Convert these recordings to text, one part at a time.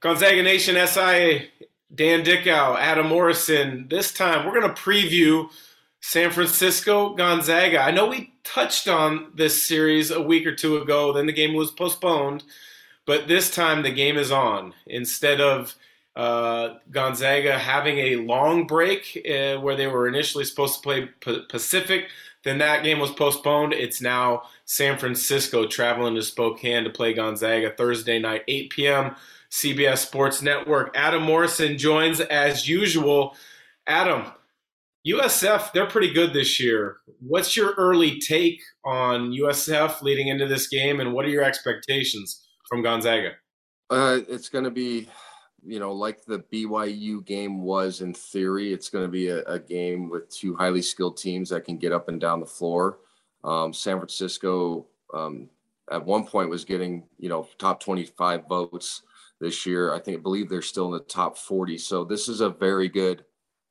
Gonzaga Nation SIA, Dan Dickau, Adam Morrison. This time we're going to preview San Francisco Gonzaga. I know we touched on this series a week or two ago, then the game was postponed, but this time the game is on. Instead of uh, Gonzaga having a long break uh, where they were initially supposed to play P- Pacific, then that game was postponed. It's now San Francisco traveling to Spokane to play Gonzaga Thursday night, 8 p.m. CBS Sports Network. Adam Morrison joins as usual. Adam, USF, they're pretty good this year. What's your early take on USF leading into this game, and what are your expectations from Gonzaga? Uh, it's going to be, you know, like the BYU game was in theory. It's going to be a, a, game with two highly skilled teams that can get up and down the floor. Um, San Francisco um, at one point was getting, you know, top 25 votes this year. I think I believe they're still in the top 40. So this is a very good,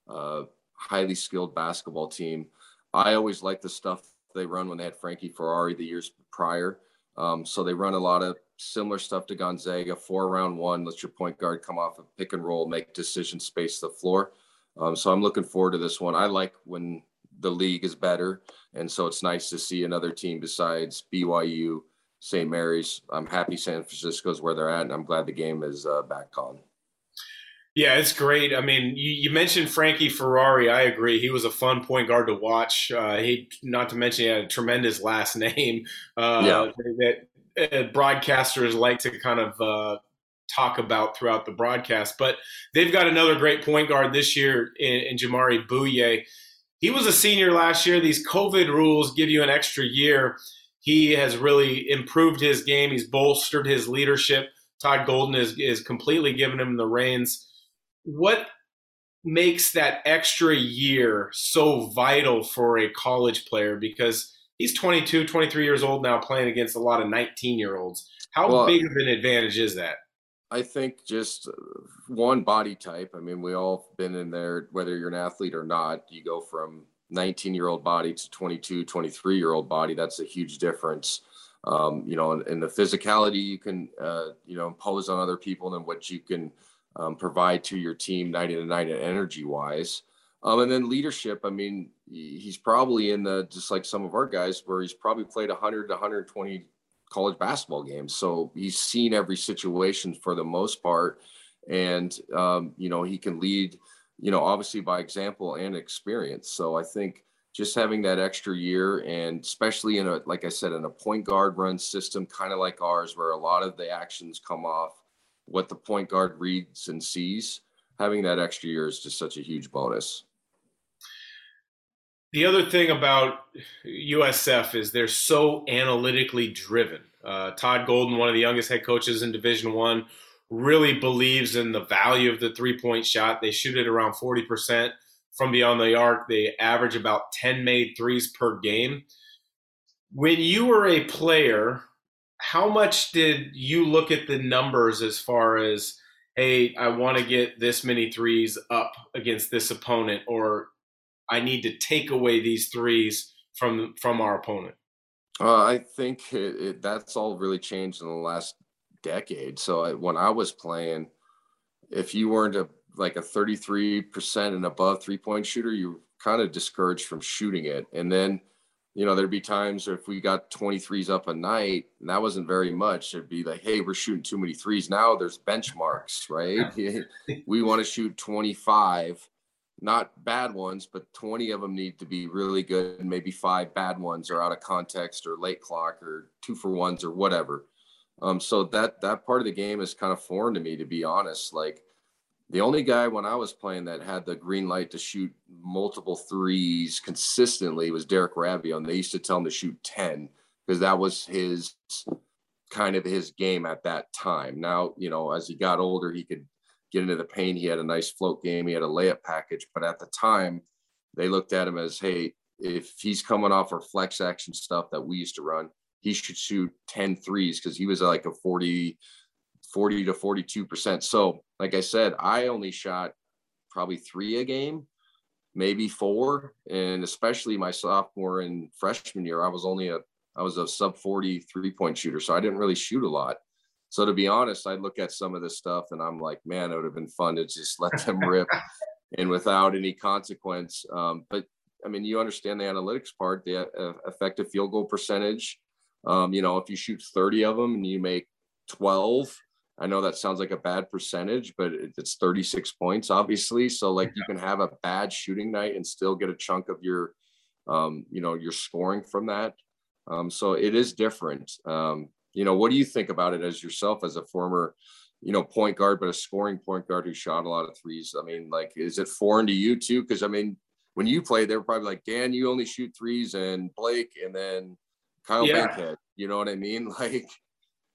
uh, highly skilled basketball team. I always like the stuff they run when they had Frankie Ferrari the years prior. Um, so they run a lot of similar stuff to Gonzaga. Four round one, let your point guard come off a pick and roll, make decisions, space the floor. Um, so I'm looking forward to this one. I like when the league is better, and so it's nice to see another team besides BYU St. Mary's. I'm happy San Francisco's where they're at, and I'm glad the game is uh, back on. Yeah, it's great. I mean, you, you, mentioned Frankie Ferrari. I agree. He was a fun point guard to watch. Uh, he, not to mention, he had a tremendous last name. Uh, yeah. That uh, broadcasters like to kind of uh, talk about throughout the broadcast. But they've got another great point guard this year in, in Jamaree Bouyea. He was a senior last year. These COVID rules give you an extra year he has really improved his game. He's bolstered his leadership. Todd Golden is, is completely given him the reins. What makes that extra year so vital for a college player? Because he's 22, 23 years old now playing against a lot of 19 year olds. How well, big of an advantage is that? I think just uh, one body type. I mean, we all been in there, whether you're an athlete or not. You go from 19 year old body to 22, 23 year old body. That's a huge difference. Um, you know, and, the physicality you can, uh, you know, impose on other people and what you can um, provide to your team 90 to 90 energy wise. Um, and then leadership, I mean, he's probably in the, just like some of our guys, where he's probably played 100 to 120 college basketball games. So he's seen every situation for the most part. And, um, you know, he can lead you know, obviously by example and experience. So I think just having that extra year and especially in a, like I said, in a point guard run system, kind of like ours, where a lot of the actions come off what the point guard reads and sees, having that extra year is just such a huge bonus. The other thing about USF is they're so analytically driven. Uh, Todd Golden, one of the youngest head coaches in Division One, really believes in the value of the three point shot. They shoot it around 40% from beyond the arc. They average about 10 made threes per game. When you were a player, how much did you look at the numbers as far as, hey, I want to get this many threes up against this opponent, or I need to take away these threes from from our opponent? Uh, I think it, it, that's all really changed in the last decade. So I, when I was playing, if you weren't a like a 33% and above three point shooter, you kind of discouraged from shooting it. And then, you know, there'd be times if we got 23s up a night, and that wasn't very much, it'd be like, hey, we're shooting too many threes. Now there's benchmarks, right? we want to shoot 25, not bad ones, but 20 of them need to be really good. And maybe five bad ones are out of context or late clock or two for ones or whatever. Um, so that that part of the game is kind of foreign to me, to be honest. Like the only guy when I was playing that had the green light to shoot multiple threes consistently was Derek Raivio. And they used to tell him to shoot 10 because that was his kind of his game at that time. Now, you know, as he got older, he could get into the paint. He had a nice float game. He had a layup package. But at the time, they looked at him as, hey, if he's coming off our flex action stuff that we used to run, he should shoot 10 threes because he was like a 40, 40 to 42%. So, like I said, I only shot probably three a game, maybe four. And especially my sophomore and freshman year, I was only a I was a sub 40 three point shooter. So I didn't really shoot a lot. So to be honest, I look at some of this stuff and I'm like, man, it would have been fun to just let them rip and without any consequence. Um, but I mean, you understand the analytics part, the uh, effective field goal percentage. Um, you know, if you shoot 30 of them and you make 12, I know that sounds like a bad percentage, but it's 36 points, obviously. So like you can have a bad shooting night and still get a chunk of your, um, you know, your scoring from that. Um, so it is different. Um, you know, what do you think about it as yourself as a former, you know, point guard, but a scoring point guard who shot a lot of threes? I mean, like, is it foreign to you too? Because I mean, when you played, they were probably like, Dan, you only shoot threes, and Blake, and then Kyle yeah. Bankhead. You know what I mean? Like,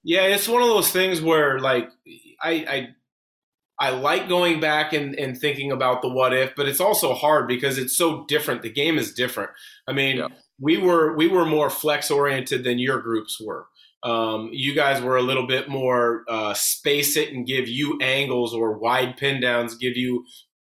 yeah, it's one of those things where like I I, I like going back and, and thinking about the what if, but it's also hard because it's so different. The game is different. I mean, yeah. we were we were more flex oriented than your groups were. Um, you guys were a little bit more uh, space it and give you angles or wide pin downs, give you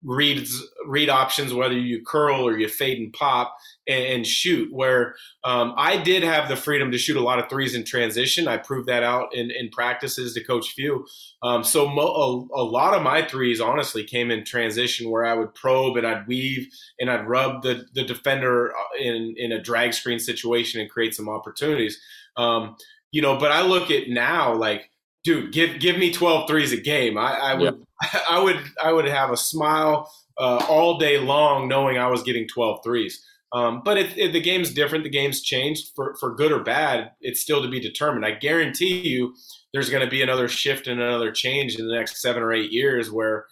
reads read options whether you curl or you fade and pop and, and shoot where um, i did have the freedom to shoot a lot of threes in transition. I proved that out in, in practices to coach Few. Um, so mo- a, a, lot of my threes honestly came in transition where i would probe and i'd weave and i'd rub the, the defender uh, in, in a drag screen situation and create some opportunities. Um, you know but i look at now like dude, give give me 12 threes a game. I, I would yep. I would I would have a smile uh, all day long knowing I was getting 12 threes. Um, but if, if, the game's different, the game's changed for, for good or bad. It's still to be determined. I guarantee you, there's going to be another shift and another change in the next seven or eight years where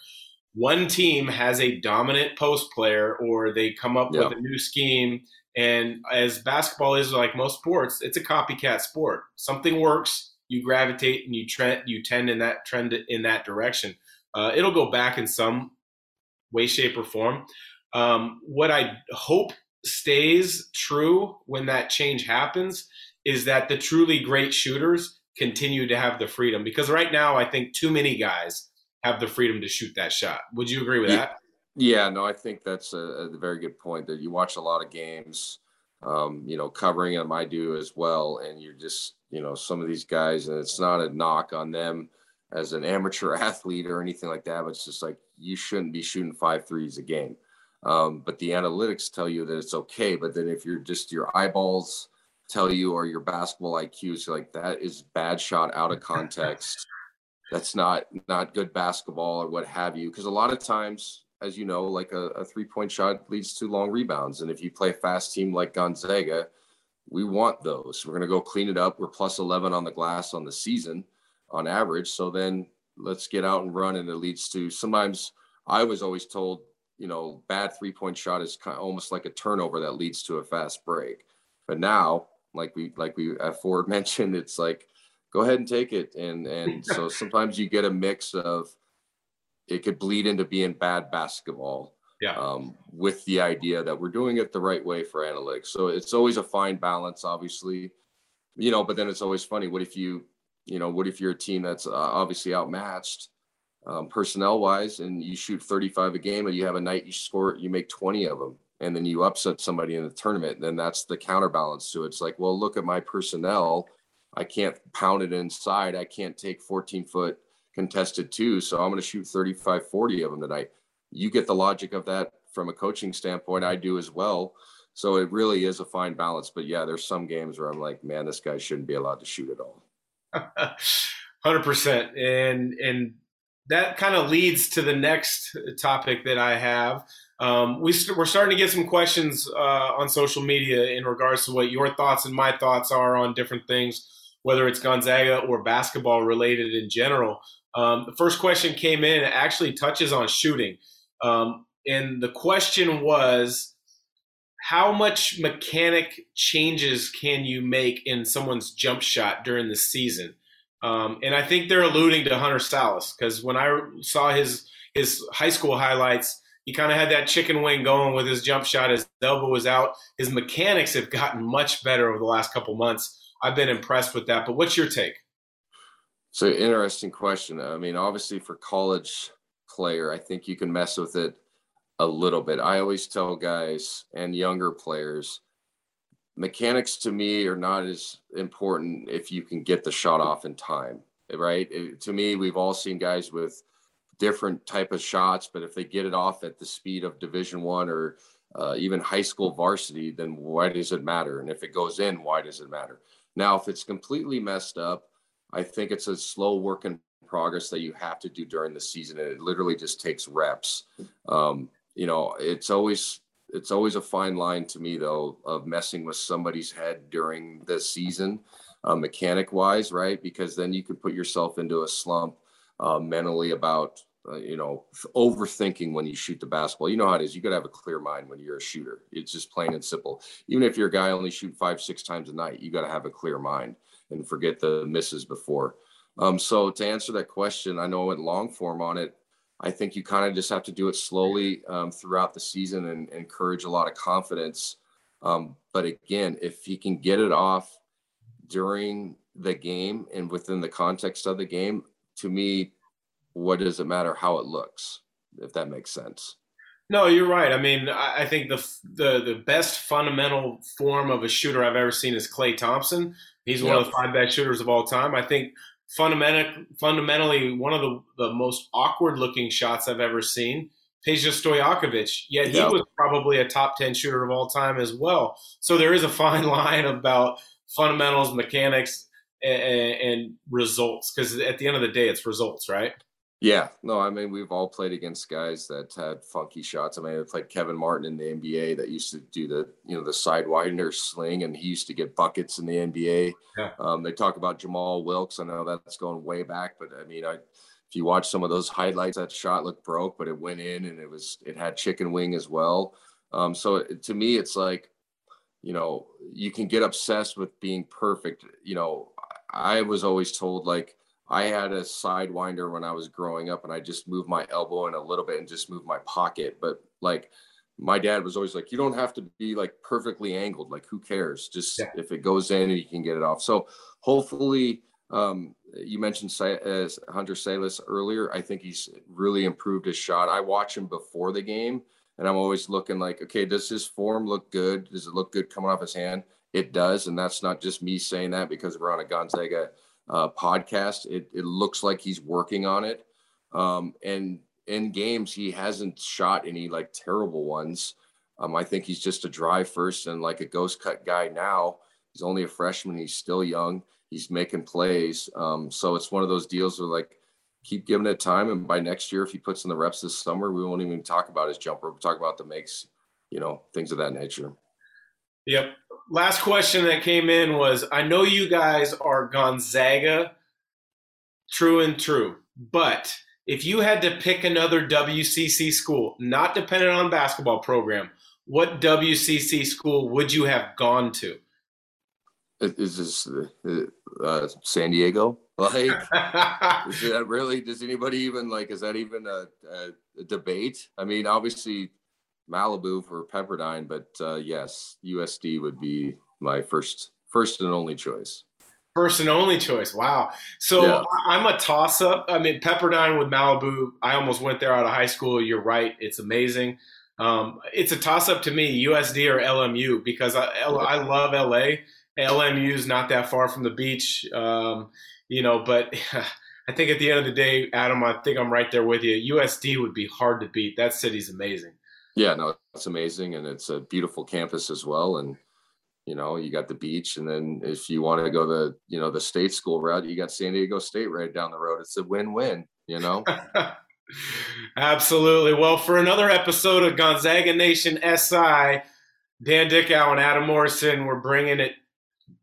one team has a dominant post player or they come up yep. with a new scheme. And as basketball is like most sports, it's a copycat sport. Something works, you gravitate and you trend you tend in that trend in that direction. Uh, it'll go back in some way, shape, or form. Um, what I hope stays true when that change happens is that the truly great shooters continue to have the freedom because right now I think too many guys have the freedom to shoot that shot. Would you agree with yeah. that? Yeah, no, I think that's a, a, very good point. That you watch a lot of games, um, you know, covering them. I do as well, and you're just you know some of these guys and it's not a knock on them as an amateur athlete or anything like that but it's just like you shouldn't be shooting five threes a game. Um, but the analytics tell you that it's okay but then if you're just your eyeballs tell you or your basketball iqs like that is bad shot out of context. That's not not good basketball or what have you. Because a lot of times as you know like a, a three point shot leads to long rebounds. And if you play a fast team like gonzaga we want those. We're going to go clean it up. We're plus 11 on the glass on the season on average. So then let's get out and run. And it leads to sometimes I was always told, you know, bad three point shot is kind of almost like a turnover that leads to a fast break. But now, like we, like we, at Ford mentioned, it's like, go ahead and take it. And, and so sometimes you get a mix of, it could bleed into being bad basketball yeah. um, with the idea that we're doing it the right way for analytics. So it's always a fine balance, obviously, you know, but then it's always funny. What if you, you know, what if you're a team that's uh, obviously outmatched um, personnel wise and you shoot 35 a game and you have a night you score, you make 20 of them and then you upset somebody in the tournament. Then that's the counterbalance to it. It's like, well, look at my personnel. I can't pound it inside. I can't take 14 foot contested two. So I'm going to shoot 35, 40 of them tonight you get the logic of that from a coaching standpoint. I do as well. So it really is a fine balance. But yeah, there's some games where I'm like, man, this guy shouldn't be allowed to shoot at all. Hundred percent, and and that kind of leads to the next topic that I have. Um, we st- we're starting to get some questions uh, on social media in regards to what your thoughts and my thoughts are on different things, whether it's Gonzaga or basketball related in general. Um, the first question came in actually touches on shooting. Um, and the question was, how much mechanic changes can you make in someone's jump shot during the season? Um, and I think they're alluding to Hunter Sallis because when I saw his his high school highlights, he kind of had that chicken wing going with his jump shot. His elbow was out. His mechanics have gotten much better over the last couple months. I've been impressed with that. But what's your take? So interesting question. I mean, obviously for college player, I think you can mess with it a little bit. I always tell guys and younger players, mechanics to me are not as important if you can get the shot off in time. right? It, to me, we've all seen guys with different type of shots, but if they get it off at the speed of Division One or uh, even high school varsity, then why does it matter? And if it goes in, why does it matter? Now, if it's completely messed up, I think it's a slow work in progress that you have to do during the season. And it literally just takes reps. Um, you know, it's always it's always a fine line to me though of messing with somebody's head during the season, uh, mechanic wise, right? Because then you could put yourself into a slump uh, mentally about uh, you know, overthinking when you shoot the basketball. You know how it is. You got to have a clear mind when you're a shooter. It's just plain and simple. Even if you're a guy only shoot five, six times a night, you got to have a clear mind and forget the misses before. Um, so to answer that question, I know I went long form on it. I think you kind of just have to do it slowly um, throughout the season and, and, encourage a lot of confidence. Um, but again, if he can get it off during the game and within the context of the game, to me, what does it matter how it looks, if that makes sense? No, you're right. I mean, I think the the the best fundamental form of a shooter I've ever seen is Klay Thompson. He's one of the five best shooters of all time. I think fundamental, fundamentally one of the, the most awkward looking shots I've ever seen. Peja Stojakovic, yet he yep. was probably a top 10 shooter of all time as well. So there is a fine line about fundamentals, mechanics, and, and results because at the end of the day, it's results, right? Yeah, no, I mean we've all played against guys that had funky shots. I mean, I played Kevin Martin in the NBA that used to do the you know the sidewinder sling, and he used to get buckets in the NBA. Yeah. Um, they talk about Jamal Wilkes. I know that's going way back, but I mean, I if you watch some of those highlights, that shot looked broke, but it went in, and it was it had chicken wing as well. Um, so it, to me, it's like you know you can get obsessed with being perfect. You know, I was always told like I had a sidewinder when I was growing up, and I just moved my elbow in a little bit and just moved my pocket. But like my dad was always like, you don't have to be like perfectly angled. Like who cares? Just yeah. if it goes in, you can get it off. So hopefully, um, you mentioned uh, Hunter Sallis earlier. I think he's really improved his shot. I watch him before the game, and I'm always looking like, okay, does his form look good? Does it look good coming off his hand? It does, and that's not just me saying that because we're on a Gonzaga uh, podcast. It, it looks like he's working on it. Um, and in games, he hasn't shot any like terrible ones. Um, I think he's just a drive first and like a ghost cut guy now. He's only a freshman. He's still young. He's making plays. Um, so it's one of those deals where like keep giving it time. And by next year, if he puts in the reps this summer, we won't even talk about his jumper. We'll talk about the makes, you know, things of that nature. Yep last question that came in was I know you guys are Gonzaga, true and true, but if you had to pick another WCC school, not dependent on basketball program, what WCC school would you have gone to? Is this uh, uh, San Diego? Like, is that really? Does anybody even like? Is that even a, a, a debate? I mean, obviously, Malibu for Pepperdine, but uh, yes, USD would be my first first and only choice. First and only choice. Wow. So yeah. I'm a toss up. I mean, Pepperdine with Malibu. I almost went there out of high school. You're right. It's amazing. Um, it's a toss up to me, USD or LMU, because I, I love LA. LMU is not that far from the beach, um, you know. But I think at the end of the day, Adam, I think I'm right there with you. USD would be hard to beat. That city's amazing. Yeah, no, it's amazing, and it's a beautiful campus as well. And you know, you got the beach, and then if you want to go the you know the state school route, you got San Diego State right down the road. It's a win-win. You know. Absolutely. Well, for another episode of Gonzaga Nation SI, Dan Dickau and Adam Morrison, we're bringing it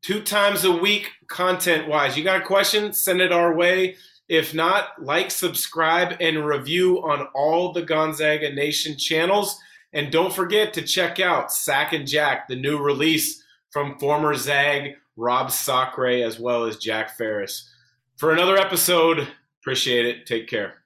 two times a week content wise. You got a question? Send it our way. If not, like, subscribe, and review on all the Gonzaga Nation channels. And don't forget to check out Sack and Jack, the new release from former Zag Rob Sacre as well as Jack Ferris. For another episode, appreciate it. Take care.